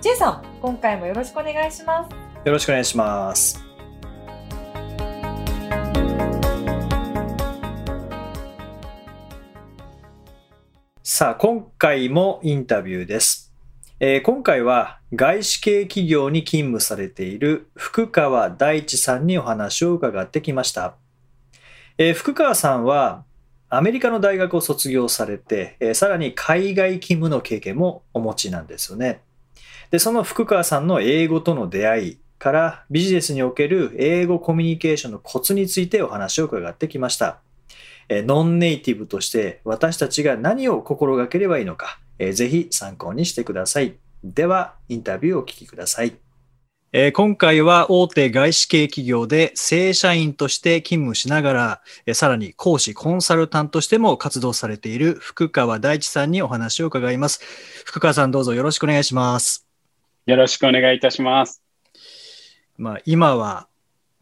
J さん、今回もよろしくお願いします。よろしくお願いします。さあ今回もインタビューです、えー今回は外資系企業に勤務されている福川大地さんにお話を伺ってきました、えー福川さんはアメリカの大学を卒業されて、えーさらに海外勤務の経験もお持ちなんですよね。でその福川さんの英語との出会いからビジネスにおける英語コミュニケーションのコツについてお話を伺ってきました。ノンネイティブとして私たちが何を心がければいいのか、ぜひ参考にしてください。では、インタビューをお聞きください。今回は大手外資系企業で正社員として勤務しながら、さらに講師、コンサルタントとしても活動されている福川大地さんにお話を伺います。福川さんどうぞよろしくお願いします。よろしくお願いいたします。まあ、今は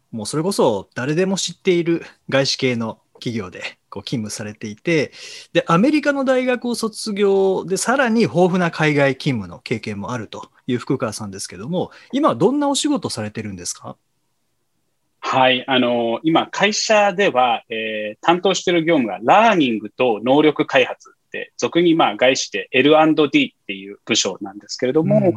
もうそれこそ誰でも知っている外資系の企業でこう勤務されていてでアメリカの大学を卒業でさらに豊富な海外勤務の経験もあるという福川さんですけども今はどんなお仕事をされてるんですか？はい。あの、今、会社では、えー担当している業務が、ラーニングと能力開発って、俗にまあ、外資で L&D っていう部署なんですけれども、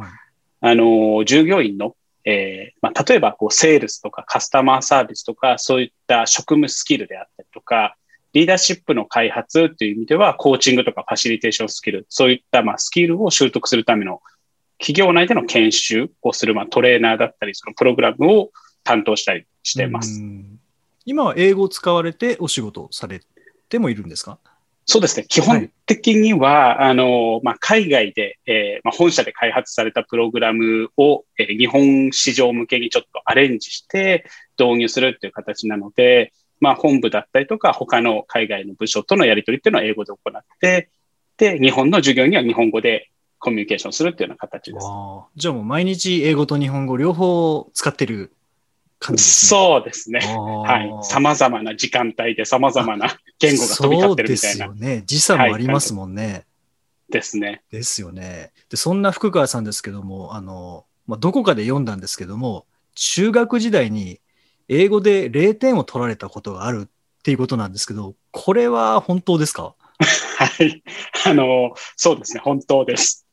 あの、従業員の、えーまあ、例えば、こう、セールスとかカスタマーサービスとか、そういった職務スキルであったりとか、リーダーシップの開発という意味では、コーチングとかファシリテーションスキル、そういった、まあ、スキルを習得するための、企業内での研修をする、まあ、トレーナーだったり、そのプログラムを担当したりしてます。今は英語を使われてお仕事をされてもいるんですか？そうですね。基本的には、あの、まあ、海外で、えーまあ、本社で開発されたプログラムを、えー日本市場向けにちょっとアレンジして導入するっていう形なので、まあ、本部だったりとか、他の海外の部署とのやり取りっていうのは英語で行って、で、日本の授業には日本語でコミュニケーションするっていうような形です。じゃあもう毎日英語と日本語両方使ってる感じですね。そうですね。ははい。様々な時間帯で様々な言語が飛び交ってるみたいなそうですよね。時差もありますもんね。ですね。ですよね。で、そんな福川さんですけども、あの、まあ、どこかで読んだんですけども、中学時代に英語で0点を取られたことがあるっていうことなんですけど、これは本当ですか？はい。あの、そうですね。本当です。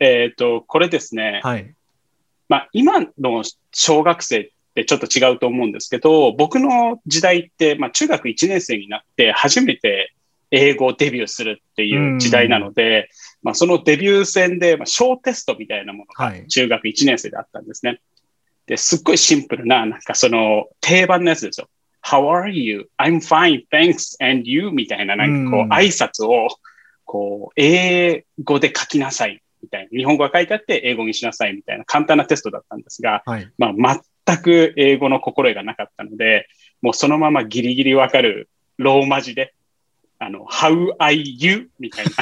えっ、と、これですね。はい。まあ、今の小学生ってちょっと違うと思うんですけど、僕の時代って、まあ、中学1年生になって初めて英語デビューするっていう時代なので、まあ、そのデビュー戦で、まあ、小テストみたいなものがはい中学1年生であったんですね。で、すっごいシンプルな、なんかその定番のやつですよ。How are you? I'm fine, thanks, and you? みたいな、なんかこううん、挨拶を、こう、英語で書きなさい、みたいな。日本語が書いてあって、英語にしなさい、みたいな簡単なテストだったんですが、はい。まあ、全く英語の心得がなかったので、もうそのままギリギリわかるローマ字で、あの、How are you? みたいな、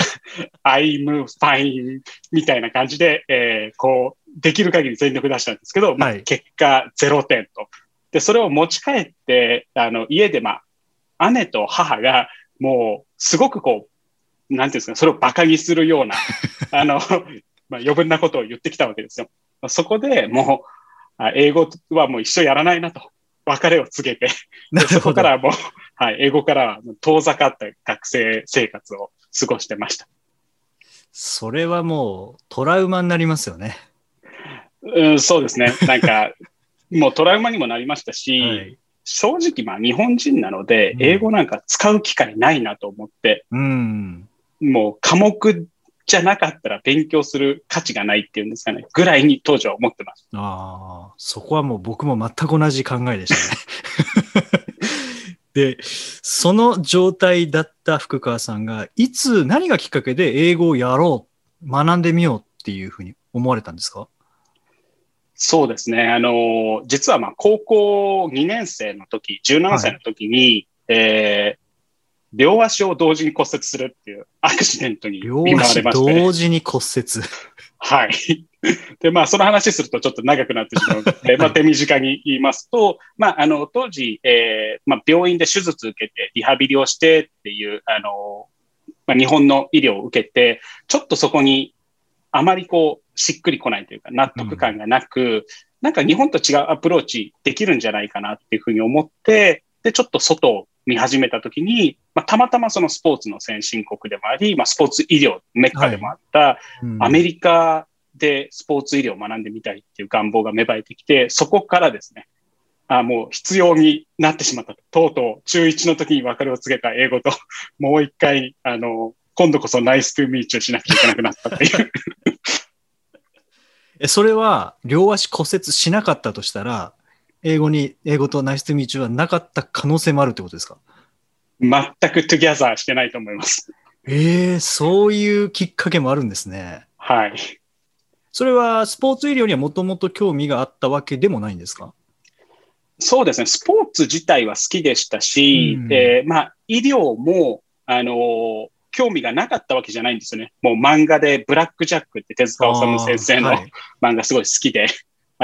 I'm fine みたいな感じで、えーこう、できる限り全力出したんですけど、まあはい結果0点と。で、それを持ち帰って、あの、家でまあ、姉と母が、もう、すごくこう、なんていうんですか、それを馬鹿にするような、あの、まあ、余分なことを言ってきたわけですよ。そこでもう、あ英語はもう一緒やらないなと、別れを告げて、そ。こからはもう、はい、英語からは遠ざかった学生生活を過ごしてました。それはもうトラウマになりますよね。うん、そうですね。なんか、もうトラウマにもなりましたし、はい。正直まあ日本人なのでう、ん英語なんか使う機会ないなと思って、うん。もう科目じゃなかったら勉強する価値がないっていうんですかね、ぐらいに当時は思ってました。ああ、そこはもう僕も全く同じ考えでしたね。で、その状態だった福川さんが、いつ、何がきっかけで英語をやろう、学んでみようっていうふうに思われたんですか？そうですね。あの、実はまあ高校2年生の時、17歳の時に、えー両足を同時に骨折するっていうアクシデントに両見舞わ足れまして。同時に骨折。はい。で、まあ、その話するとちょっと長くなってしまうので、まあ、手短に言いますと、まあ、あの、当時、えーまあ、病院で手術受けて、リハビリをしてっていう、あの、まあ、日本の医療を受けて、ちょっとそこにあまりこう、しっくりこないというか、納得感がなく、なんか日本と違うアプローチできるんじゃないかなっていうふうに思って、で、ちょっと外を見始めたときに、まあ、たまたまそのスポーツの先進国でもあり、まあ、スポーツ医療メッカでもあった、アメリカでスポーツ医療を学んでみたいっていう願望が芽生えてきて、そこからですね、あもう必要になってしまったと。とうとう中1の時に別れを告げた英語と、もう一回、あの、今度こそ Nice to meet you しなきゃいけなくなったっていう。えそれは両足骨折しなかったとしたら、英語に、英語と Nice to meet you はなかった可能性もあるってことですか？全く together してないと思います。ええそういうきっかけもあるんですね。はい。それはスポーツ医療にはもともと興味があったわけでもないんですか？そうですね。スポーツ自体は好きでしたし、うんえーまあ、医療も、あのー興味がなかったわけじゃないんですよね。もう漫画でブラックジャックって手塚治虫先生のはい 漫画すごい好きで、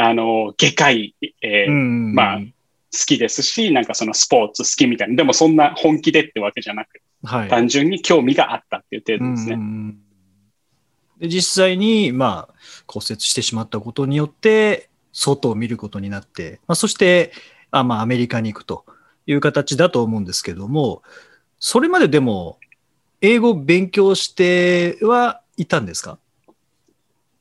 あのー外科医、えーうんまあ好きですし、なんかそのスポーツ好きみたいな。でもそんな本気でってわけじゃなく、はい。単純に興味があったっていう程度ですね。うんで実際に、まあ、骨折してしまったことによって、外を見ることになって、まあ、そして、あまあ、アメリカに行くという形だと思うんですけども、それまででも、英語を勉強してはいたんですか？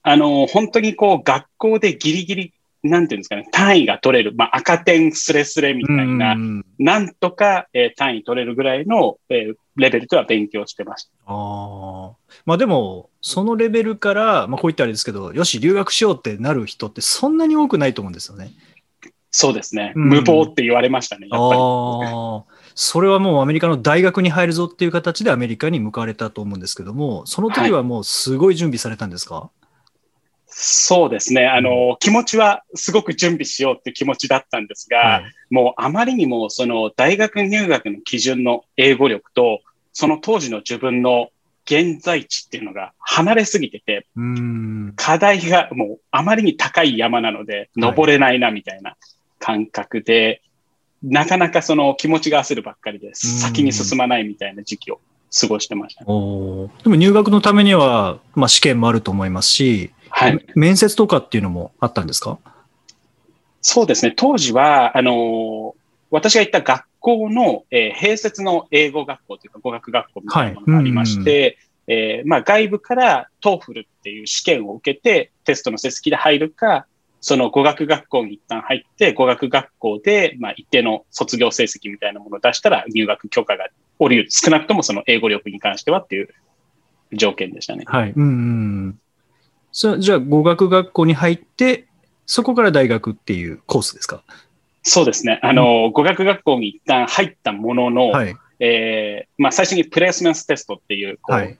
あの、本当にこう、学校でギリギリ、なんていうんですかね、単位が取れる、まあ、赤点スレスレみたいな、うんなんとか、えー単位取れるぐらいの、えーレベルでは勉強してました。ああ。まあでも、そのレベルから、まあこう言ったらあれですけど、よし、留学しようってなる人ってそんなに多くないと思うんですよね。そうですね。うん無謀って言われましたね、やっぱり。ああ。それはもうアメリカの大学に入るぞっていう形でアメリカに向かわれたと思うんですけども、その時はもうすごい準備されたんですか、そうですね。あの、気持ちはすごく準備しようっていう気持ちだったんですが、はいもうあまりにもその大学入学の基準の英語力と、その当時の自分の現在地っていうのが離れすぎてて。課題がもうあまりに高い山なので、登れないなみたいな感覚で、なかなかその気持ちが焦るばっかりで、先に進まないみたいな時期を過ごしてました。でも入学のためには、まあ試験もあると思いますし、はい。面接とかっていうのもあったんですか？そうですね。当時は、あのー私が行った学校の、えー併設の英語学校というか語学学校みたいなものがありまして、えーまあ、外部から TOEFL っていう試験を受けてテストの成績で入るか、その語学学校に一旦入って、語学学校で、まあ、一定の卒業成績みたいなものを出したら入学許可が下りる。少なくともその英語力に関してはっていう条件でしたね。はい。うんうん。そじゃあ、語学学校に入って、そこから大学っていうコースですか？そうですね。あの、語学学校に一旦入ったものの、はい。えーまあ、最初にプレイスメントテストっていう、こうはい。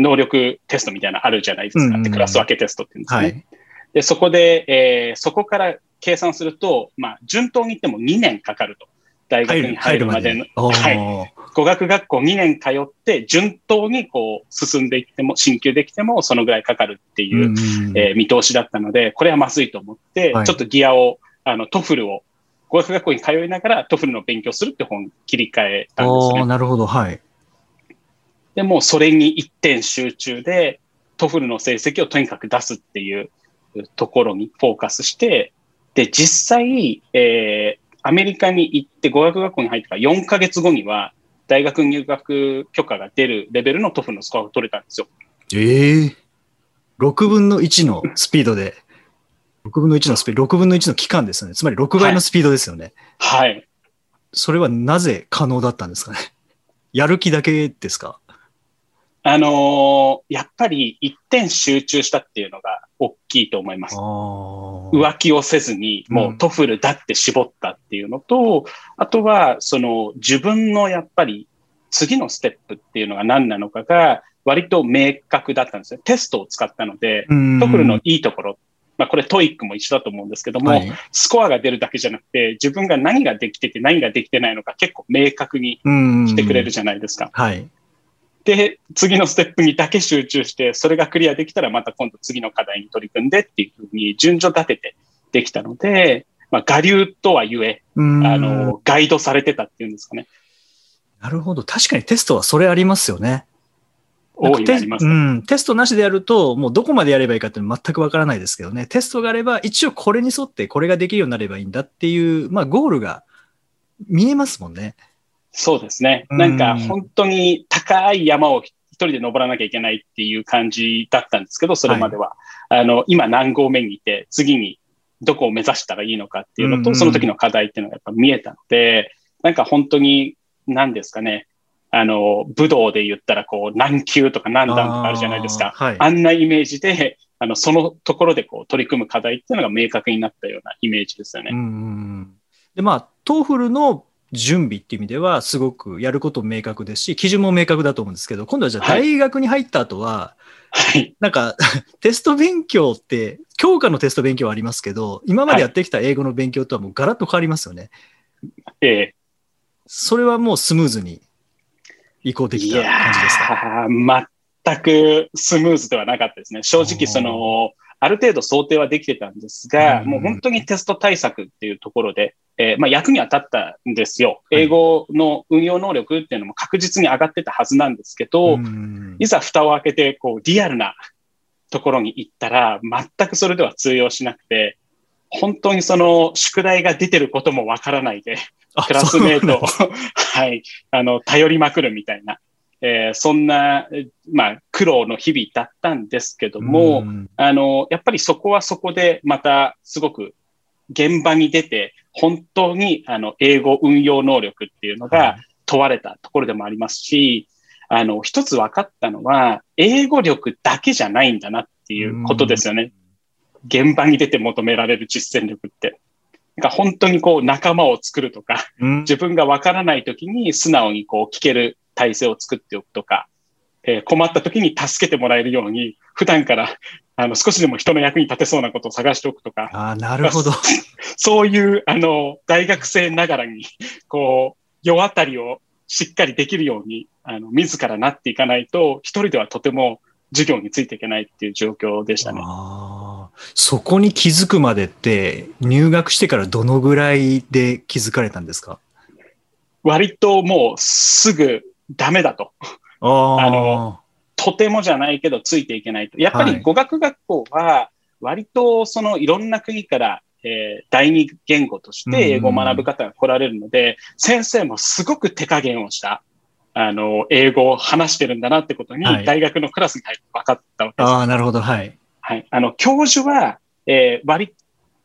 能力テストみたいなのあるじゃないですか。うんうんクラス分けテストっていうんですね。はい。で、そこで、えーそこから計算すると、まあ、順当に言っても2年かかると。大学に入るまでの。はい。語学学校2年通って、順当にこう、進んでいっても、進級できても、そのぐらいかかるっていう、うんうんえー見通しだったので、これはまずいと思って、はいちょっとギアを、あの、 TOEFL を、語学学校に通いながら TOEFL の勉強するって方に切り替えたんですね。なるほど。はい。でもうそれに一点集中で、 TOEFL の成績をとにかく出すっていうところにフォーカスして、で、実際、えーアメリカに行って語学学校に入ってから4ヶ月後には、大学入学許可が出るレベルの TOEFL のスコアが取れたんですよ。ええ6分の1のスピードで、6分の1のスピード、6分の1の期間ですよね。つまり6倍のスピードですよね。はい。それはなぜ可能だったんですかね。やる気だけですか？あのーやっぱり一点集中したっていうのが大きいと思います。あ浮気をせずに、もう TOEFL だって絞ったっていうのと、あとは、その自分のやっぱり次のステップっていうのが何なのかが割と明確だったんですよ。テストを使ったので、TOEFL のいいところっまあこれ TOEIC も一緒だと思うんですけども、はいスコアが出るだけじゃなくて、自分が何ができてて何ができてないのか結構明確にうんしてくれるじゃないですか。はい。で、次のステップにだけ集中して、それがクリアできたらまた今度次の課題に取り組んでっていうふうに順序立ててできたので、まあ、我流とはゆえ、うんあの、ガイドされてたっていうんですかね。なるほど。確かにテストはそれありますよね。大いにう。ん。テストなしでやると、もうどこまでやればいいかっていうのは全くわからないですけどね。テストがあれば、一応これに沿ってこれができるようになればいいんだっていう、まあゴールが見えますもんね。そうですね。うんなんか本当に高い山を一人で登らなきゃいけないっていう感じだったんですけど、それまでは。あの、今何合目にいて、次にどこを目指したらいいのかっていうのと、うんその時の課題っていうのがやっぱ見えたので、なんか本当に、何ですかね。あの、武道で言ったらこう、何級とか何段とかあるじゃないですか。あーはい。あんなイメージで、あの、そのところでこう、取り組む課題っていうのが明確になったようなイメージですよね。うんで、まあ、 TOEFL の準備っていう意味では、すごくやることも明確ですし、基準も明確だと思うんですけど、今度はじゃあはい大学に入った後は、はい。なんか、テスト勉強って、教科のテスト勉強はありますけど、今までやってきた英語の勉強とはもうガラッと変わりますよね。ええそれはもうスムーズに移行できた感じですか？全くスムーズではなかったですね。正直、その、ある程度想定はできてたんですが、うんもう本当にテスト対策っていうところで、えーまあ、役には立ったんですよ。はい。英語の運用能力っていうのも確実に上がってたはずなんですけど、うんいざ蓋を開けて、こう、リアルなところに行ったら、全くそれでは通用しなくて、本当にその宿題が出てることもわからないで、あクラスメートを はい、あの、頼りまくるみたいな、えーそんな、えまあ、苦労の日々だったんですけども、んあの、やっぱりそこはそこでまたすごく現場に出て、本当にあの、英語運用能力っていうのが問われたところでもありますし、あの、一つ分かったのは、英語力だけじゃないんだなっていうことですよね。現場に出て求められる実践力って。なんか本当にこう仲間を作るとか、うん自分がわからない時に素直にこう聞ける体制を作っておくとか、えー困った時に助けてもらえるように、普段からあの少しでも人の役に立てそうなことを探しておくとか、ああ、なるほど。そういうあの大学生ながらに、こう、世当たりをしっかりできるように、あの自らなっていかないと、一人ではとても授業についていけないっていう状況でしたね。あーそこに気づくまでって、入学してからどのぐらいで気づかれたんですか？割ともうすぐダメだと。ああのとてもじゃないけどついていけないと。やっぱはいり語学学校は割とそのいろんな国から、えー第二言語として英語を学ぶ方が来られるので、先生もすごく手加減をした、あの、英語を話してるんだなってことに、はい大学のクラスに入って分かったわけです。ああ、なるほど。はい。はい。あの、教授は、えー割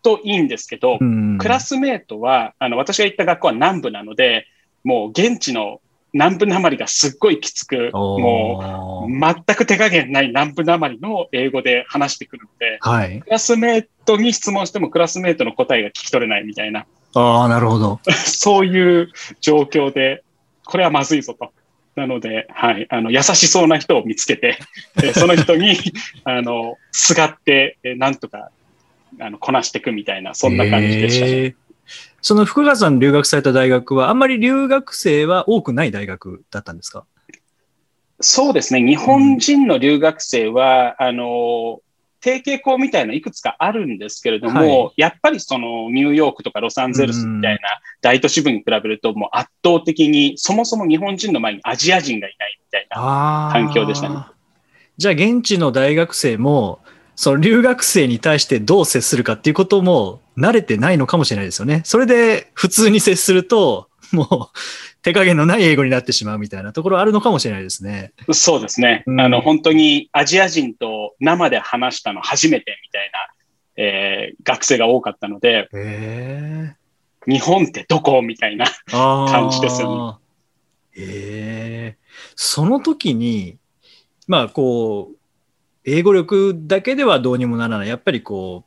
といいんですけど、うんクラスメートは、あの、私が行った学校は南部なので、もう現地の南部なまりがすっごいきつく、もうも全く手加減ない南部なまりの英語で話してくるので、はい。クラスメートに質問してもクラスメートの答えが聞き取れないみたいな、ああ、なるほど。そういう状況で、これはまずいぞと。なので、はい、あの、優しそうな人を見つけて、えその人に、あの、すがって、えなんとか、あの、こなしていくみたいな、そんな感じでしたね。その福川さん留学された大学は、あんまり留学生は多くない大学だったんですか？そうですね。日本人の留学生は、あの、提携校みたいないくつかあるんですけれども、はやっぱりそのニューヨークとかロサンゼルスみたいな大都市部に比べると、もう圧倒的に、そもそも日本人の前にアジア人がいないみたいな。環境でしたね。じゃあ、現地の大学生も、その留学生に対してどう接するかっていうことも慣れてないのかもしれないですよね。それで普通に接すると、もう手加減のない英語になってしまうみたいなところあるのかもしれないですね。そうですね。うんあの、本当にアジア人と生で話したの初めてみたいな、えー学生が多かったので、へ日本ってどこみたいな。感じですよへえ。その時に、まあこう、英語力だけではどうにもならない。やっぱりこう、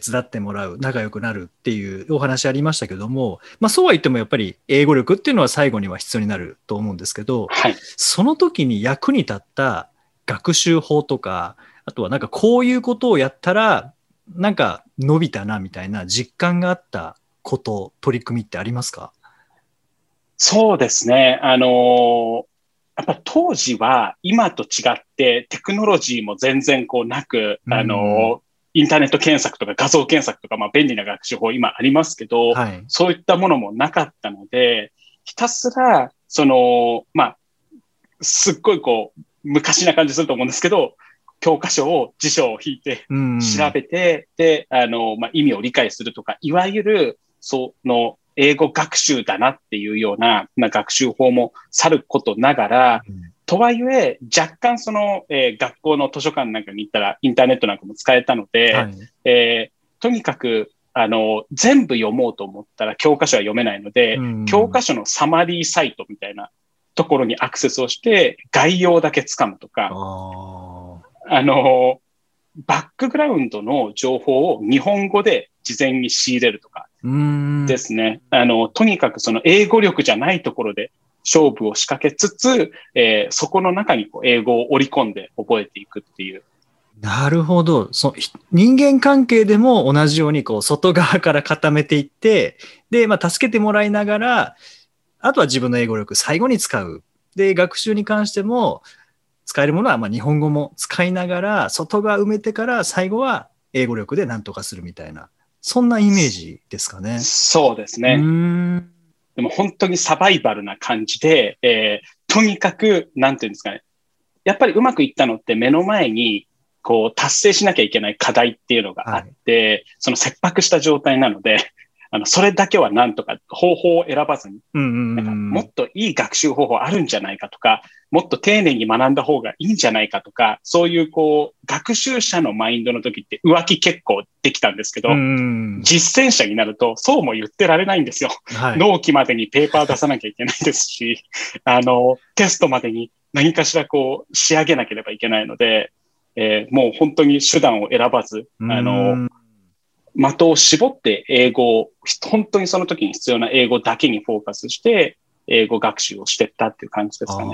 手伝ってもらう、仲良くなるっていうお話ありましたけども、まあそうは言ってもやっぱり英語力っていうのは最後には必要になると思うんですけど、はい。その時に役に立った学習法とか、あとはなんかこういうことをやったらなんか伸びたなみたいな実感があったこと、取り組みってありますか？そうですね。あのーやっぱ当時は今と違ってテクノロジーも全然こうなく、うんあのーインターネット検索とか画像検索とか、まあ便利な学習法今ありますけど、はい。そういったものもなかったので、ひたすら、その、まあ、すっごいこう、昔な感じすると思うんですけど、教科書を、辞書を引いて、うん調べて、で、あの、まあ、意味を理解するとか、いわゆる、その、英語学習だなっていうような、まあ、学習法もさることながら、うんとはいえ、若干その、えー学校の図書館なんかに行ったら、インターネットなんかも使えたので、はい。えーとにかく、あの、全部読もうと思ったら教科書は読めないので、うん教科書のサマリーサイトみたいなところにアクセスをして、概要だけ掴むとか、ああの、バックグラウンドの情報を日本語で事前に仕入れるとか。ですね。あの、とにかくその英語力じゃないところで勝負を仕掛けつつ、えーそこの中にこう英語を織り込んで覚えていくっていう。なるほど。そひ人間関係でも同じようにこう外側から固めていって、で、まあ、助けてもらいながら、あとは自分の英語力最後に使う。で、学習に関しても使えるものはまあ日本語も使いながら、外側埋めてから最後は英語力で何とかするみたいな、そんなイメージですかね。そうですね。でも本当にサバイバルな感じで、えーとにかく、なんていうんですかね。やっぱりうまくいったのって目の前に、こう、達成しなきゃいけない課題っていうのがあって、その切迫した状態なので、あの、それだけはなんとか方法を選ばずに、なんかうん。もっといい学習方法あるんじゃないかとか、もっと丁寧に学んだ方がいいんじゃないかとか、そういうこう、学習者のマインドの時って浮気結構できたんですけど、うん実践者になるとそうも言ってられないんですよ。はい。納期までにペーパー出さなきゃいけないですし、あの、テストまでに何かしらこう仕上げなければいけないので、えーもう本当に手段を選ばず、あうの、ん的を絞って英語を、本当にその時に必要な英語だけにフォーカスして、英語学習をしていったっていう感じですかね。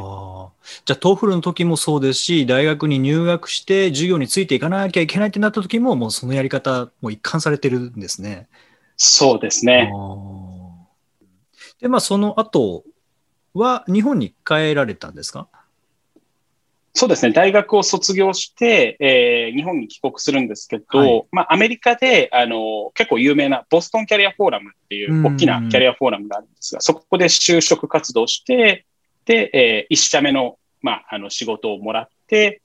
じゃあ、 TOEFL の時もそうですし、大学に入学して授業についていかなきゃいけないってなった時も、もうそのやり方、もう一貫されてるんですね。そうですね。で、まあ、その後は日本に帰られたんですか？そうですね。大学を卒業して、えー日本に帰国するんですけど、はいまあ、アメリカで、あの、結構有名な Boston Career Forum っていううん大きなキャリアフォーラムがあるんですが、そこで就職活動して、で、えー一社目の、まあ、あの、仕事をもらって、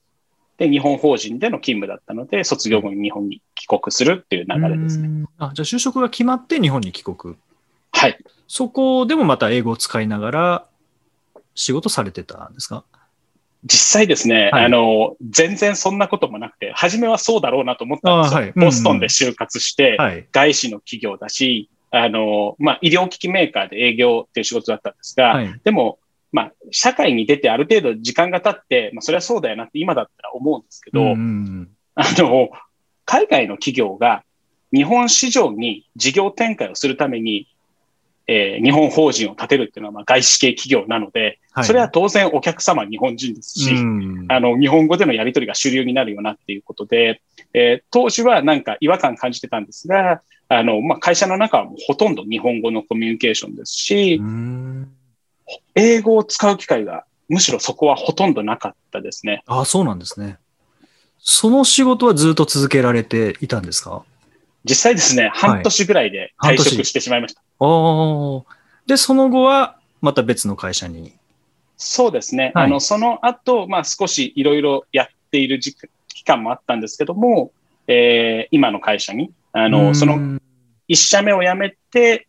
で、日本法人での勤務だったので、卒業後に日本に帰国するっていう流れですね。うんあじゃあ、就職が決まって日本に帰国。はい。そこでもまた英語を使いながら仕事されてたんですか？実際ですね、はいあの、全然そんなこともなくて、初めはそうだろうなと思ったんですよ。あはいうんうんボストンで就活して、はい。外資の企業だし、あの、まあ、医療機器メーカーで営業っていう仕事だったんですが、はい。でも、まあ、社会に出てある程度時間が経って、まあ、それはそうだよなって今だったら思うんですけど、うんうんあの、海外の企業が日本市場に事業展開をするために、えー日本法人を立てるっていうのはまあ外資系企業なので、はいそれは当然お客様は日本人ですし、うんあの、日本語でのやり取りが主流になるよなっていうことで、えー当時はなんか違和感感じてたんですが、あの、まあ、会社の中はもうほとんど日本語のコミュニケーションですし、うん英語を使う機会がむしろそこはほとんどなかったですね。あそうなんですね。その仕事はずっと続けられていたんですか？実際ですね、半年ぐらいで退職してしまいました。で、その後はまた別の会社に。そうですね。はいあの、その後、まあ少しいろいろやっている時期間もあったんですけども、えー今の会社に、ああの、その一社目を辞めて、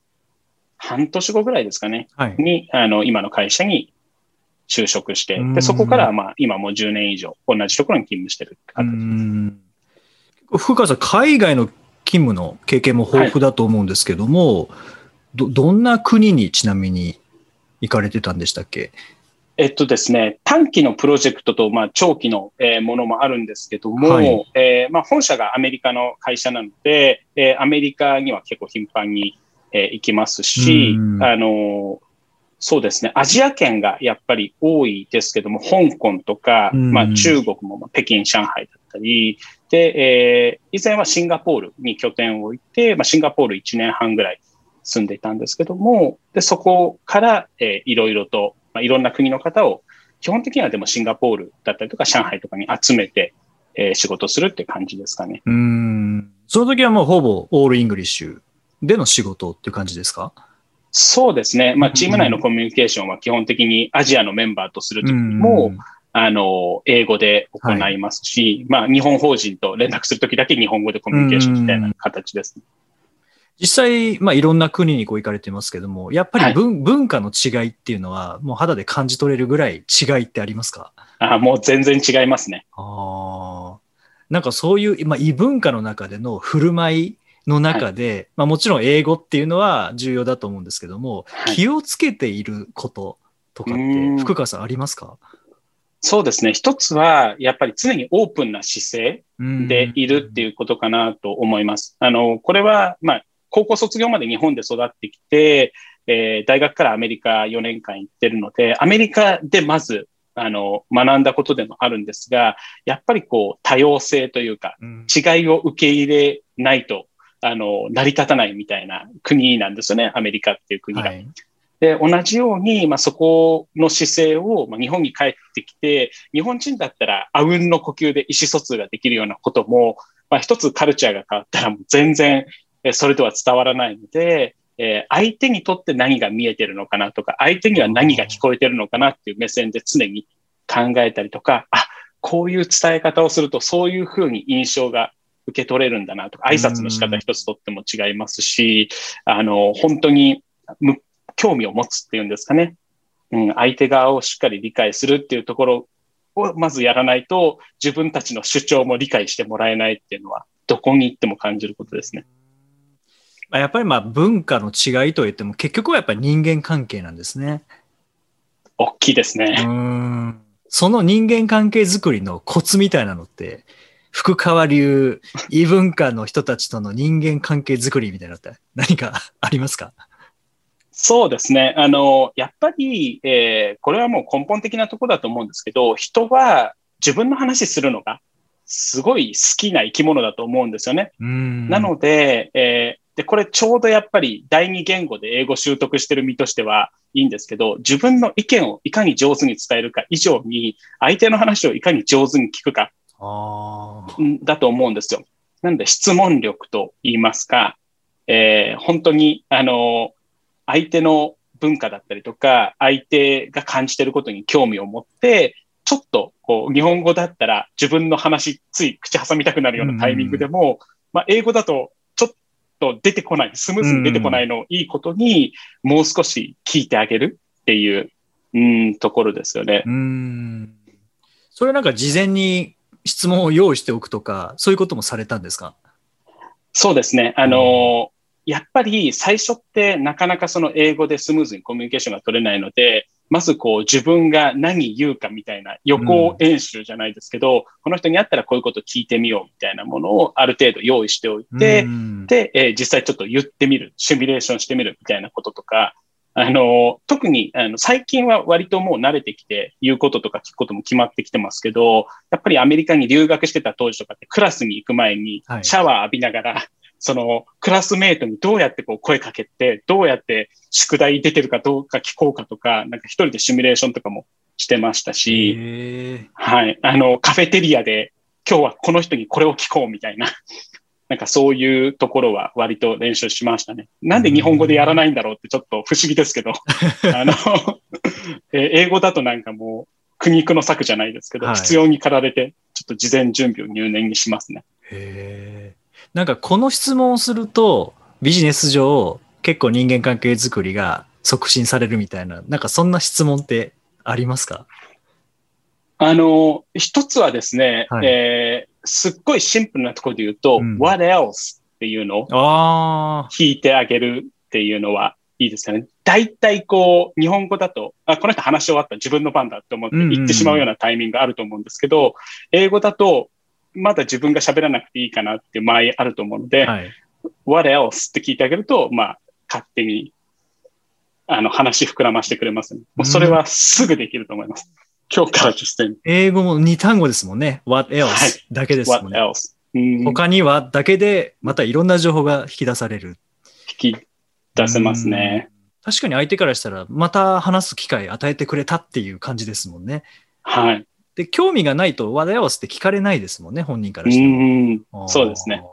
半年後ぐらいですかね、はい。に、あの、今の会社に就職してうん、で、そこからはまあ今もう10年以上同じところに勤務してるってう形です。川さん、海外の勤務の経験も豊富だと思うんですけども、ど、どんな国にちなみに行かれてたんでしたっけ？えっとですね、短期のプロジェクトと、まあ、長期の、えーものもあるんですけども、はい。えーまあ、本社がアメリカの会社なので、えーアメリカには結構頻繁に、えー行きますしうん、あのーそうですね、アジア圏がやっぱり多いですけども、香港とか、うん。まあ、中国も、まあ、北京、上海だっったり、で、えー、以前はシンガポールに拠点を置いて、まあ、シンガポール1年半ぐらい住んでいたんですけども、で、そこから、えー、いろいろと、まあ、いろんな国の方を、基本的にはでもシンガポールだったりとか上海とかに集めて、えー、仕事するって感じですかね。うん。その時はもうほぼ all English での仕事っていう感じですか？そうですね。まあ、チーム内のコミュニケーションは基本的にアジアのメンバーとするときも、あの、英語で行いますし、はい、まあ、日本法人と連絡するときだけ日本語でコミュニケーションみたいな形です、ね。実際、まあ、いろんな国にこう行かれてますけども、やっぱり文はい、文化の違いっていうのは、もう肌で感じ取れるぐらい違いってありますか？あもう全然違いますね。ああ。なんかそういう、まあ、異文化の中での振る舞いの中で、はい、まあ、もちろん英語っていうのは重要だと思うんですけども、はい、気をつけていることとかって、福川さんありますかそうですね。一つは、やっぱり常にオープンな姿勢でいるっていうことかなと思います。あの、これは、まあ、高校卒業まで日本で育ってきて、えー、大学からアメリカ4年間行ってるので、アメリカでまず、あの、学んだことでもあるんですが、やっぱりこう、多様性というか、違いを受け入れないと、あの、成り立たないみたいな国なんですよね、アメリカっていう国が。はい、で、同じように、まあ、そこの姿勢を、まあ、日本に帰ってきて、日本人だったら、あうんの呼吸で意思疎通ができるようなことも、まあ、一つカルチャーが変わったらもう全然、えそれでは伝わらないので、えー、相手にとって何が見えてるのかなとか、相手には何が聞こえてるのかなっていう目線で常に考えたりとか、あ、こういう伝え方をするとそういうふうに印象が受け取れるんだなとか、挨拶の仕方一つとっても違いますし、あの、本当に興味を持つっていうんですかね。うん、相手側をしっかり理解するっていうところをまずやらないと、自分たちの主張も理解してもらえないっていうのは、どこに行っても感じることですね。やっぱりまあ文化の違いといっても、結局はやっぱり人間関係なんですね。大きいですね。うんその人間関係づくりのコツみたいなのって、福川流異文化の人たちとの人間関係づくりみたいなのって何かありますか？そうですね。あの、やっぱり、えー、これはもう根本的なところだと思うんですけど、人は自分の話するのがすごい好きな生き物だと思うんですよね。なので、えー、で、これちょうどやっぱり第二言語で英語習得してる身としてはいいんですけど、自分の意見をいかに上手に伝えるか以上に、相手の話をいかに上手に聞くか、だと思うんですよ。なので質問力と言いますか、えー、本当に、あの、相手の文化だったりとか、相手が感じてることに興味を持って、ちょっとこう日本語だったら自分の話つい口挟みたくなるようなタイミングでも、まあ、英語だとちょっと出てこない、スムーズに出てこないのをいいことにもう少し聞いてあげるっていう、うん、ところですよね。うんそれなんか事前に質問を用意しておくとか、そういうこともされたんですか？そうですね。あの、やっぱり最初ってなかなかその英語でスムーズにコミュニケーションが取れないので、まずこう自分が何言うかみたいな予行演習じゃないですけど、うん、この人に会ったらこういうこと聞いてみようみたいなものをある程度用意しておいて、うん、で、えー、実際ちょっと言ってみる、シミュレーションしてみるみたいなこととか、あの、特にあの最近は割ともう慣れてきて言うこととか聞くことも決まってきてますけど、やっぱりアメリカに留学してた当時とかってクラスに行く前にシャワー浴びながら、そのクラスメイトにどうやってこう声かけて、どうやって宿題出てるかどうか聞こうかとか、なんか一人でシミュレーションとかもしてましたし、はい。あの、カフェテリアで今日はこの人にこれを聞こうみたいな、なんかそういうところは割と練習しましたね。なんで日本語でやらないんだろうってちょっと不思議ですけど、あの、英語だとなんかもう苦肉の策じゃないですけど、はい、必要に駆られて、ちょっと事前準備を入念にしますね。へーなんかこの質問をすると、ビジネス上、結構人間関係づくりが促進されるみたいな、なんかそんな質問ってありますか？あの、一つはですね、はい、えー、すっごいシンプルなところで言うと、うん、what else っていうのを聞いてあげるっていうのはいいですかね。大体こう、日本語だと、あ、この人話し終わった自分の番だって思って言ってしまうようなタイミングがあると思うんですけど、英語だと、まだ自分が喋らなくていいかなって場合あると思うので、はい、what else って聞いてあげると、まあ、勝手に、あの、話膨らましてくれますね。もうそれはすぐできると思います。今日から実践。英語も2単語ですもんね。what はい else だけですも What んね。else? うん他にはだけで、またいろんな情報が引き出される。引き出せますね。うん。確かに相手からしたら、また話す機会与えてくれたっていう感じですもんね。はい。で、興味がないと what else って聞かれないですもんね、本人からうしてん。も。そうですね。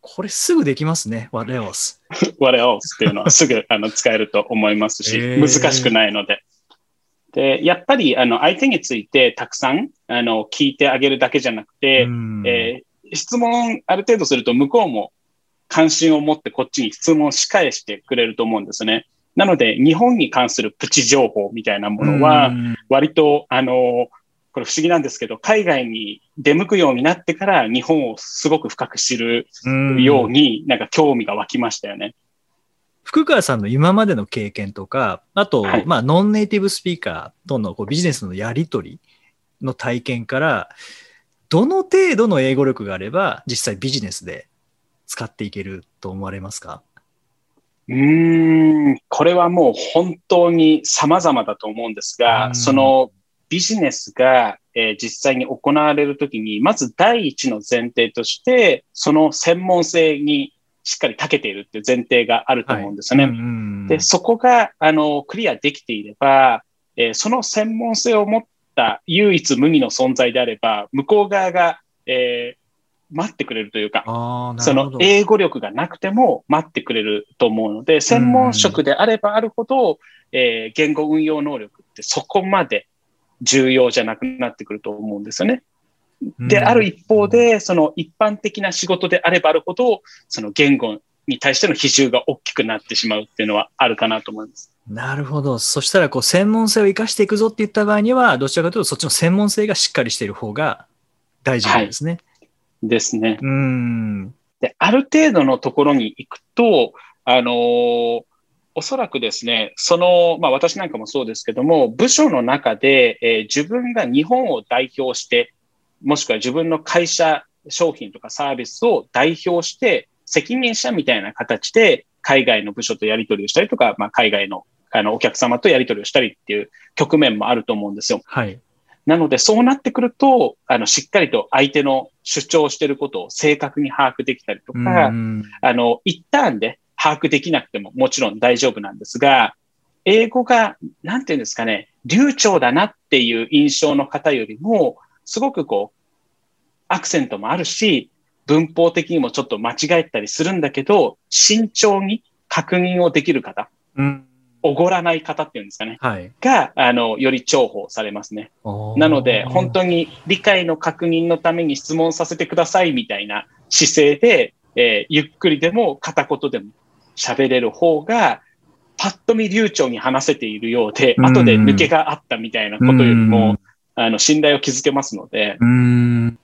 これすぐできますね、what else。What else? っていうのはすぐ あの使えると思いますし、難しくないので。で、やっぱりあの相手についてたくさんあの聞いてあげるだけじゃなくて、うんえー質問ある程度すると向こうも関心を持ってこっちに質問をし返してくれると思うんですね。なので、日本に関するプチ情報みたいなものは、うん割と、あの、これ不思議なんですけど、海外に出向くようになってから日本をすごく深く知るように、なんか興味が湧きましたよね。福川さんの今までの経験とか、あと、はい。まあ、ノンネイティブスピーカーとのこうビジネスのやり取りの体験から、どの程度の英語力があれば、実際ビジネスで使っていけると思われますか？うーん、これはもう本当に様々だと思うんですうが、ん。そのビジネスが、えー実際に行われるときに、まず第一の前提として、その専門性にしっかり長けているっていう前提があると思うんですよね。うんで、そこが、あの、クリアできていれば、えーその専門性を持った唯一無二の存在であれば、向こう側が、えー待ってくれるというか、その英語力がなくても待ってくれると思うので、専門職であればあるほど、えー言語運用能力ってそこまで重要じゃなくなってくると思うんですよね。で、うんある一方で、その一般的な仕事であればあるほど、その言語に対しての比重が大きくなってしまうっていうのはあるかなと思います。なるほど。そしたら、こう、専門性を生かしていくぞって言った場合には、どちらかというと、そっちの専門性がしっかりしている方が大事なんですね。ですね。うん。で、ある程度のところに行くと、あのーおそらくですね、その、まあ私なんかもそうですけども、部署の中で、えー自分が日本を代表して、もしくは自分の会社、商品とかサービスを代表して、責任者みたいな形で海外の部署とやり取りをしたりとか、まあ海外のあのお客様とやり取りをしたりっていう局面もあると思うんですよ。はい。なので、そうなってくると、あの、しっかりと相手の主張していることを正確に把握できたりとか、うんあの、一旦で把握できなくてももちろん大丈夫なんですが、英語が、なんていうんですかね、流暢だなっていう印象の方よりも、すごくこう、アクセントもあるし、文法的にもちょっと間違えたりするんだけど、慎重に確認をできる方、うん。おごらない方っていうんですかね、はい。が、あの、より重宝されますね。なので、本当に理解の確認のために質問させてくださいみたいな姿勢で、えーゆっくりでも片言でも喋れる方が、パッと見流暢に話せているようで、うん後で抜けがあったみたいなことよりうんも、あの、信頼を築けますので、うん。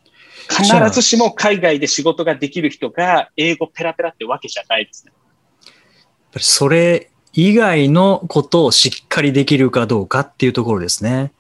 必ずしも海外で仕事ができる人が英語ペラペラってわけじゃないですね。それ以外のことをしっかりできるかどうかっていうところですね。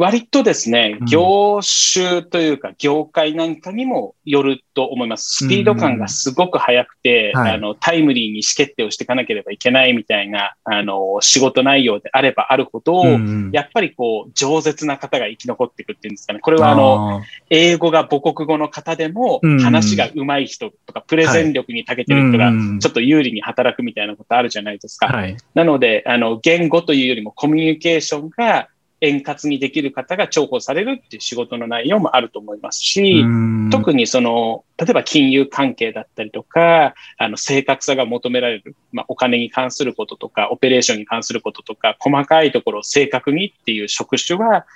割とですねうん、業種というか業界なんかにもよると思います。スピード感がすごく速くて、はいあの、タイムリーに意思決定をしていかなければいけないみたいな、あの、仕事内容であればあるほど、うんやっぱりこう、饒舌な方が生き残っていくっていうんですかね。これはあの、英語が母国語の方でもうん、話が上手い人とか、プレゼン力に長けてる人が、うんちょっと有利に働くみたいなことあるじゃないですか。はい。なので、あの、言語というよりもコミュニケーションが円滑にできる方が重宝されるっていう仕事の内容もあると思いますし、うん。特にその、例えば金融関係だったりとか、あの、正確さが求められる、まあ、お金に関することとか、オペレーションに関することとか、細かいところを正確にっていう職種は、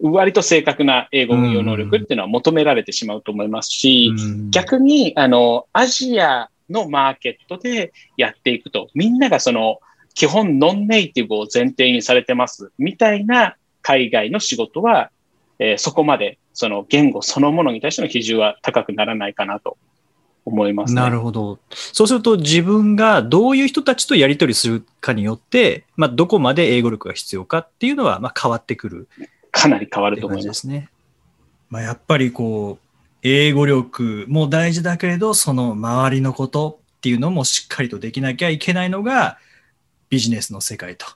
割と正確な英語運用能力っていうのは求められてしまうと思いますし、うん。逆に、あの、アジアのマーケットでやっていくと、みんながその、基本ノンネイティブを前提にされてます、みたいな海外の仕事は、えーそこまで、その言語そのものに対しての比重は高くならないかなと思いますね。なるほど。そうすると自分がどういう人たちとやり取りするかによって、まあ、どこまで英語力が必要かっていうのはまあ変わってくるかなり変わると思いま。すすね。まあ、やっぱりこう、英語力も大事だけれど、その周りのことっていうのもしっかりとできなきゃいけないのがビジネスの世界と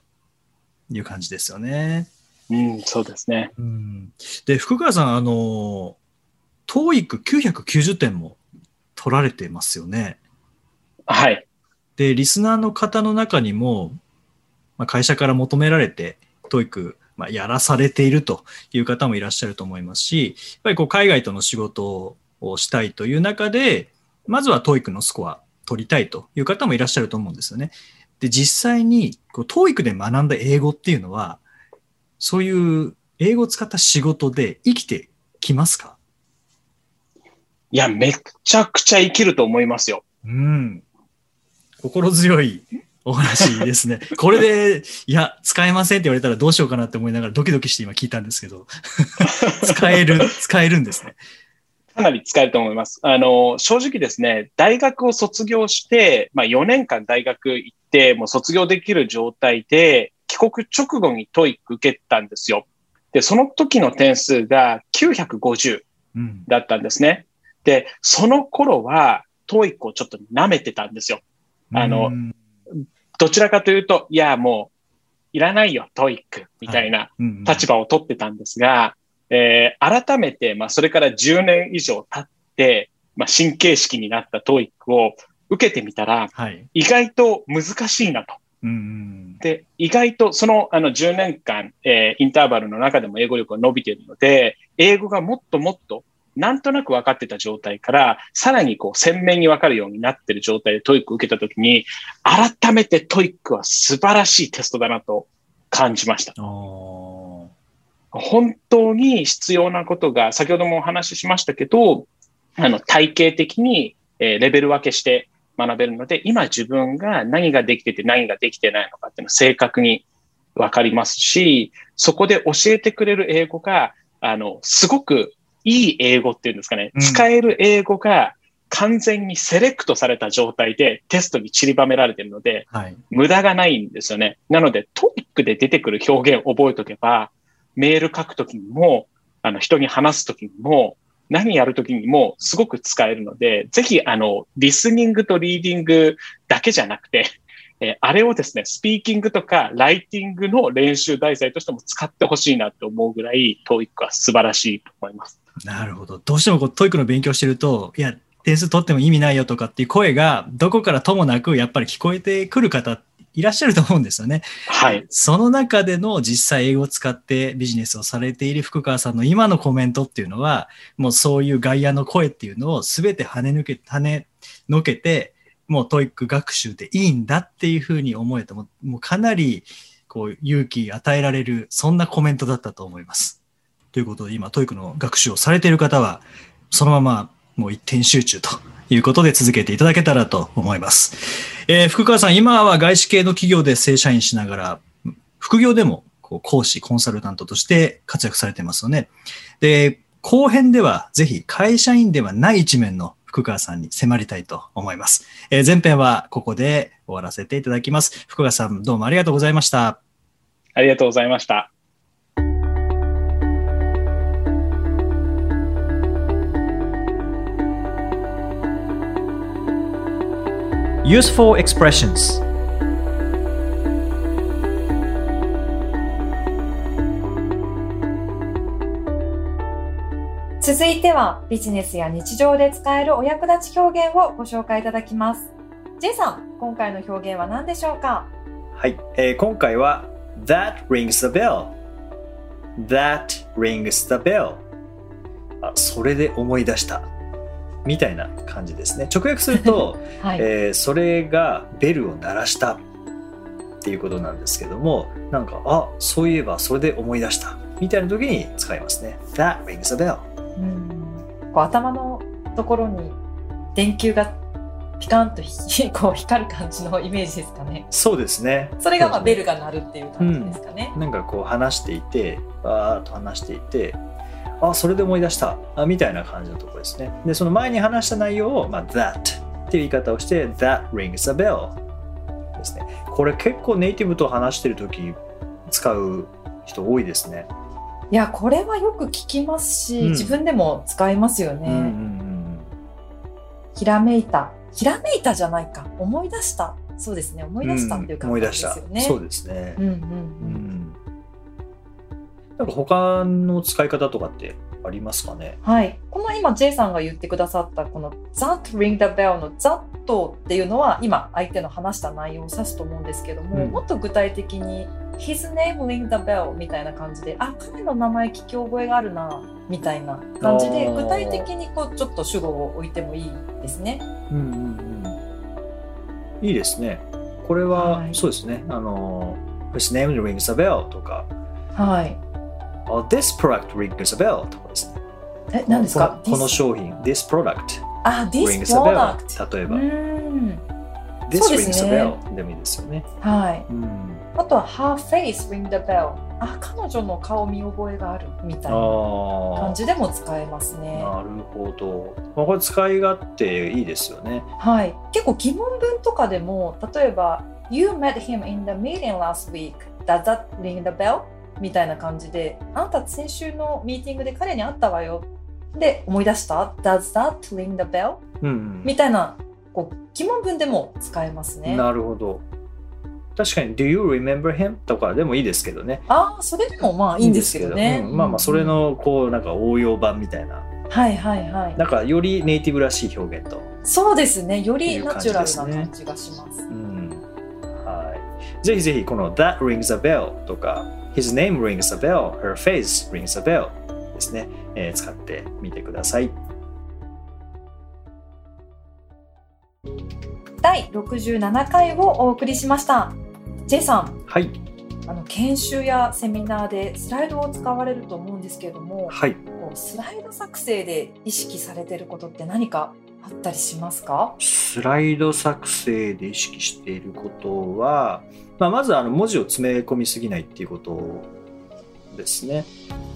いう感じですよね。うん、そうですね。うん、で、福川さん、あの、TOEIC990 点も取られてますよね。はい。で、リスナーの方の中にも、まあ、会社から求められて、TOEIC、まあ、やらされているという方もいらっしゃると思いますし、やっぱりこう海外との仕事をしたいという中で、まずは TOEIC のスコア取りたいという方もいらっしゃると思うんですよね。で、実際にこう TOEIC で学んだ英語っていうのは、そういう英語を使った仕事で生きてきますか？いや、めちゃくちゃ生きると思いますよ。うん。心強いお話ですね。これで、いや、使えませんって言われたらどうしようかなって思いながらドキドキして今聞いたんですけど、使える、使えるんですね。かなり使えると思います。あの、正直ですね、大学を卒業して、まあ4年間大学行って、もう卒業できる状態で、帰国直後に TOEIC 受けたんですよ。で、その時の点数が950うん。だったんですね。で、その頃は、 TOEIC をちょっと舐めてたんですよ。あのうんどちらかというと、いや、もう、いらないよ、 TOEIC、みたいなうん立場を取ってたんですが、えー改めて、まあ、それから10年以上経って、まあ、新形式になった TOEIC を受けてみたら、はい。意外と難しいなと。うんうん。で、意外とそのあの10年間、えーインターバルの中でも英語力が伸びているので、英語がもっともっとなんとなく分かってた状態から、さらにこう鮮明に分かるようになっている状態で TOEIC を受けたときに、改めて TOEIC は素晴らしいテストだなと感じました。本当に必要なことが、先ほどもお話ししましたけど、あの、体系的に、えーレベル分けして学べるので、今自分が何ができてて何ができてないのかっていうのを正確に分かりますし、そこで教えてくれる英語が、あの、すごくいい英語っていうんですかね、うん使える英語が完全にセレクトされた状態でテストに散りばめられているので、はい。無駄がないんですよね。なので、トピックで出てくる表現を覚えとけば、メール書くときにも、あの、人に話すときにも、何やるときにもすごく使えるので、ぜひ、あの、リスニングとリーディングだけじゃなくて、えーあれをですね、スピーキングとかライティングの練習題材としても使ってほしいなと思うぐらい、TOEIC は素晴らしいと思います。なるほど。どうしてもこう、 TOEIC の勉強してると、いや、点数取っても意味ないよとかっていう声が、どこからともなく、やっぱり聞こえてくる方っ、いらっしゃると思うんですよね。はい。その中での実際英語を使ってビジネスをされている福川さんの今のコメントっていうのは、もうそういう外野の声っていうのを全て跳ね抜け、跳ねのけて、もう TOEIC 学習でいいんだっていうふうに思えても、もうかなりこう勇気与えられる、そんなコメントだったと思います。ということで今 TOEIC の学習をされている方は、そのままもう一点集中ということで続けていただけたらと思います。えー福川さん、今は外資系の企業で正社員しながら、副業でもこう講師、コンサルタントとして活躍されてますよね。で、後編ではぜひ会社員ではない一面の福川さんに迫りたいと思います。えー前編はここで終わらせていただきます。福川さん、どうもありがとうございました。ありがとうございました。Useful expressions. 続いてはビジネスや日常で使えるお役立ち表現をご紹介いただきます。J さん、今回の表現は何でしょうか？はい、えー今回は That rings the bell. That rings the bell. あそれで思い出したみたいな感じですね。直訳すると、はい。えーそれがベルを鳴らしたっていうことなんですけどもなんかあそういえばそれで思い出した。みたいな時に使いますね。That rings the bell. うん。こう頭のところに電球がピカンとひ こう光る感じのイメージですかね。そうですね。それがまあベルが鳴るっていう感じですかね。なんかこう話していて、バーっと話していて、あ、それで思い出した、あみたいな感じのところですね。で、その前に話した内容を、まあ、that っていう言い方をして、that rings a bell ですね。これ結構ネイティブと話してるとき使う人多いですね。いや、これはよく聞きますし、うん自分でも使いますよね。うんうんうんひらめいた。ひらめいたじゃないか。思い出した。そうですね。思い出したっていううん感思い出したじですよね。そうですねう。んうんう。うんんなんか他の使い方とかってありますかね？はい。この今 J さんが言ってくださったこの That ring the bell の That っていうのは今相手の話した内容を指すと思うんですけども、うんもっと具体的に His name ring the bell みたいな感じで、あ、彼の名前聞き覚えがあるな、みたいな感じで具体的にこうちょっと主語を置いてもいいですね。うんうんうん。いいですね。これは、はいそうですね。あの、His name rings a bell とか、はい。Oh, This product rings a bell とかですね。え、何ですかこの商品、This product あ、This rings a bell。例えば。This rings ね a bell でもいいですよね。はい。うん。あとは Her face ring the bell。あ、彼女の顔見覚えがあるみたいなあ感じでも使えますね。なるほど。まあ、これ使い勝手いいですよね。はい。結構疑問文とかでも、例えば、You met him in the meeting last week. Does that ring the bell? みたいな感じで、あなた先週のミーティングで彼に会ったわよ。で、思い出した ?Does that ring the bell? うん、みたいなこう疑問文でも使えますね。なるほど。確かに、Do you remember him? とかでもいいですけどね。ああ、それでもまあいいんですけどね。うんまあまあ、それの、こう、なんか応用版みたいな。はいはいはい。なんか、よりネイティブらしい表現と。そうですね。よりナチュラルな感じがします。うん。はい。ぜひぜひ、この That rings a bell とか、His name rings a bell, Her face rings a bell ですね。えー使ってみてください。第67回をお送りしました。J さん、はい。あの研修やセミナーでスライドを使われると思うんですけれども、はい。こうスライド作成で意識されていることって何かあったりしますか？スライド作成で意識していることは、まあ、まずあの文字を詰め込みすぎないっていうことですね。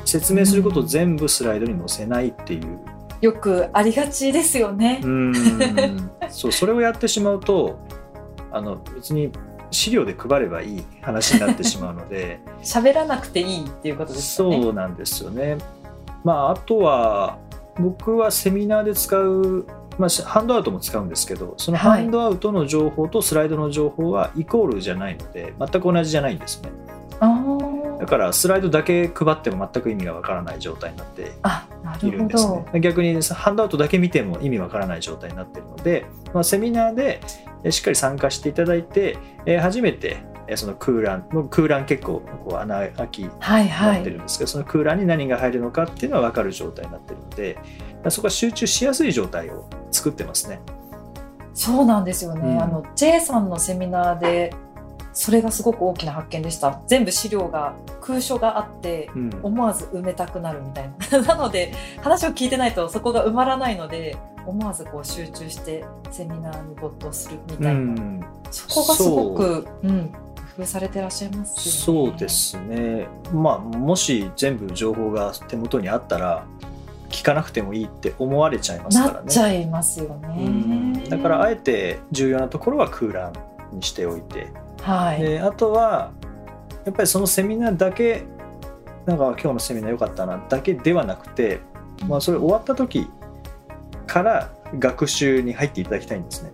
説明することを全部スライドに載せないっていう。よくありがちですよねう。ーんそうそれをやってしまうとあの別に資料で配ればいい話になってしまうので 喋らなくていいっていうことですよね。そうなんですよね。まああとは僕はセミナーで使う、まあ、ハンドアウトも使うんですけどそのハンドアウトの情報とスライドの情報はイコールじゃないので全く同じじゃないんですね。だからスライドだけ配っても全く意味がわからない状態になっているんですどね。。逆にハンドアウトだけ見ても意味わからない状態になっているので、まあ、セミナーでえしっかり参加していただいて、えー初めてえーその空欄もう空欄結構こう穴開きにはいはなってるい。んですけど、その空欄に何が入るのかっていうのは分かる状態になってるのでまあそこは集中しやすい状態を作ってますね。そうなんですよね。うんあの J さんのセミナーでそれがすごく大きな発見でした。全部資料が空所があって。うん思わず埋めたくなるみたいな。なので話を聞いてないとそこが埋まらないので思わずこう集中してセミナーに没頭するみうたいな、ん、そこがすごくうん、工夫されてらっしゃいますよね。そうですね、まあ、もし全部情報が手元にあったら聞かなくてもいいって思われちゃいますからね。なっちゃいますようんね。だからあえて重要なところは空欄にしておいて、はい、であとはやっぱりそのセミナーだけなんか今日のセミナー良かったなだけではなくて、まあ、それ終わった時から学習に入っていただきたいんですね。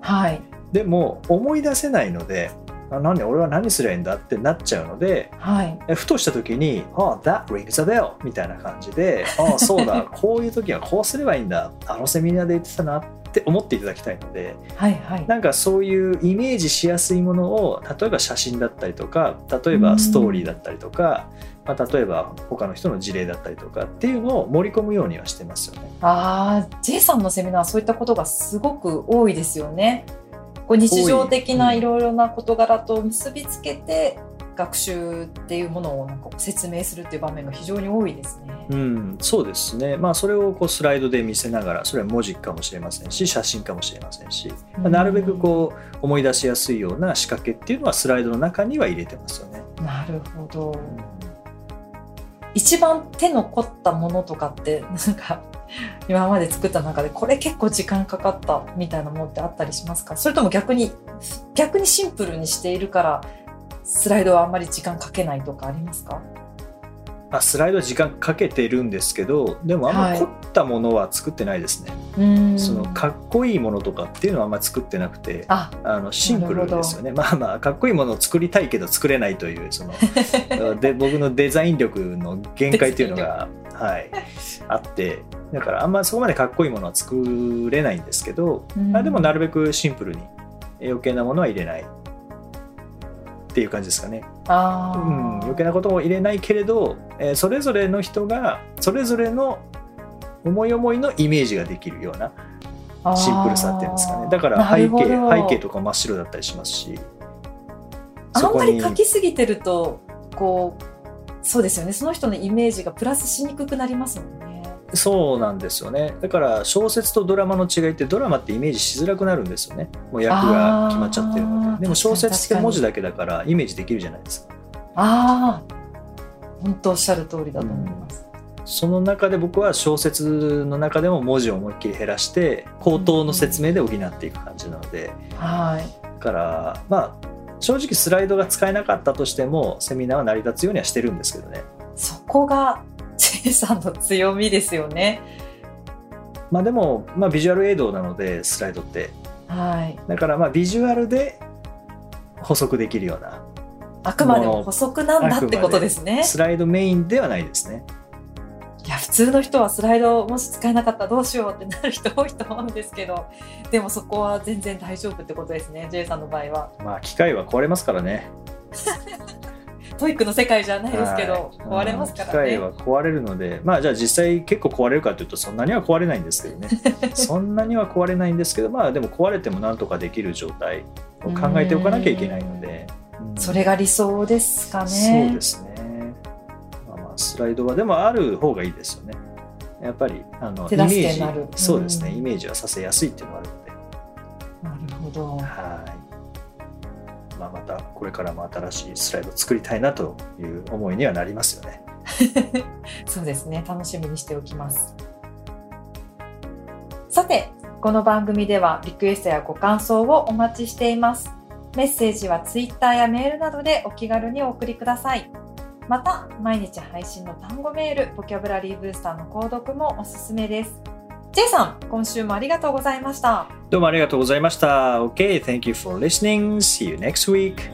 はい、でも思い出せないのであなんで俺は何すりゃいいんだってなっちゃうのではい、えふとした時に「あ、That rings a bell」みたいな感じで「ああそうだ こういう時はこうすればいいんだあのセミナーで言ってたな」って思っていただきたいのではい、はい。なんかそういうイメージしやすいものを例えば写真だったりとか例えばストーリーだったりとか、まあ、例えば他の人の事例だったりとかっていうのを盛り込むようにはしてますよね。ああ、J さんのセミナーはそういったことがすごく多いですよね。こう日常的ないろいろな事柄と結びつけて学習っていうものをなんか説明するっていう場面が非常に多いですね。うん、そうですね、まあ、それをこうスライドで見せながらそれは文字かもしれませんし写真かもしれませんし、まあなるべくこう思い出しやすいような仕掛けっていうのはスライドの中には入れてますよね。うんなるほど。一番手の凝ったものとかってなんか今まで作った中でこれ結構時間かかったみたいなものってあったりしますか？それとも逆に逆にシンプルにしているからスライドはあんまり時間かけないとかありますか？まあ、スライドは時間かけてるんですけどでもあんまはい。凝ったものは作ってないですね。うん。そのかっこいいものとかっていうのはあんまり作ってなくてああのシンプルですよね。まあまあかっこいいものを作りたいけど作れないというその で僕のデザイン力の限界っていうのが、はい、あってだからあんまそこまでかっこいいものは作れないんですけど、うん。あでもなるべくシンプルに余計なものは入れないっていう感じですかね。あー。うん、余計なことを入れないけれど、えーそれぞれの人がそれぞれの思い思いのイメージができるようなシンプルさっていうんですかね。だから背景背景とか真っ白だったりしますしあんまりに書きすぎてるとこうそうですよね。その人のイメージがプラスしにくくなりますもんね。そうなんですよね。だから小説とドラマの違いってドラマってイメージしづらくなるんですよね。もう役が決まっちゃってるので。でも小説って文字だけだからイメージできるじゃないですか。ああ本当おっしゃる通りだと思います。その中で僕は小説の中でも文字を思いっきり減らして口頭の説明で補っていく感じなので。はい。だからまあ正直スライドが使えなかったとしてもセミナーは成り立つようにはしてるんですけどね。そこが J さんの強みですよね。まあでも、まあ、ビジュアルエイドなのでスライドってはい。だからまあビジュアルで補足できるようなあくまでも補足なんだってことですね。スライドメインではないですねいや普通の人はスライドもし使えなかったらどうしようってなる人多いと思うんですけどでもそこは全然大丈夫ってことですね J さんの場合はまあ機械は壊れますからね TOEIC の世界じゃないですけど、はい。壊れますからね。機械は壊れるのでまあじゃあ実際結構壊れるかというとそんなには壊れないんですけどね。そんなには壊れないんですけどまあでも壊れてもなんとかできる状態を考えておかなきゃいけないので、うん。それが理想ですかね。そうですね、まあ、まあスライドはでもある方がいいですよね。やっぱりあのイ手メージ助けになる。そうですね、うんイメージはさせやすいっていうのがあるので。なるほど。はい、まあ、またこれからも新しいスライドを作りたいなという思いにはなりますよね。そうですね。楽しみにしておきます。さてこの番組ではリクエストやご感想をお待ちしています。メッセージはツイッターやメールなどでお気軽にお送りください。また毎日配信の単語メールボキャブラリーブースターの購読もおすすめです。J さん今週もありがとうございましたどうもありがとうございました OK thank you for listening see you next week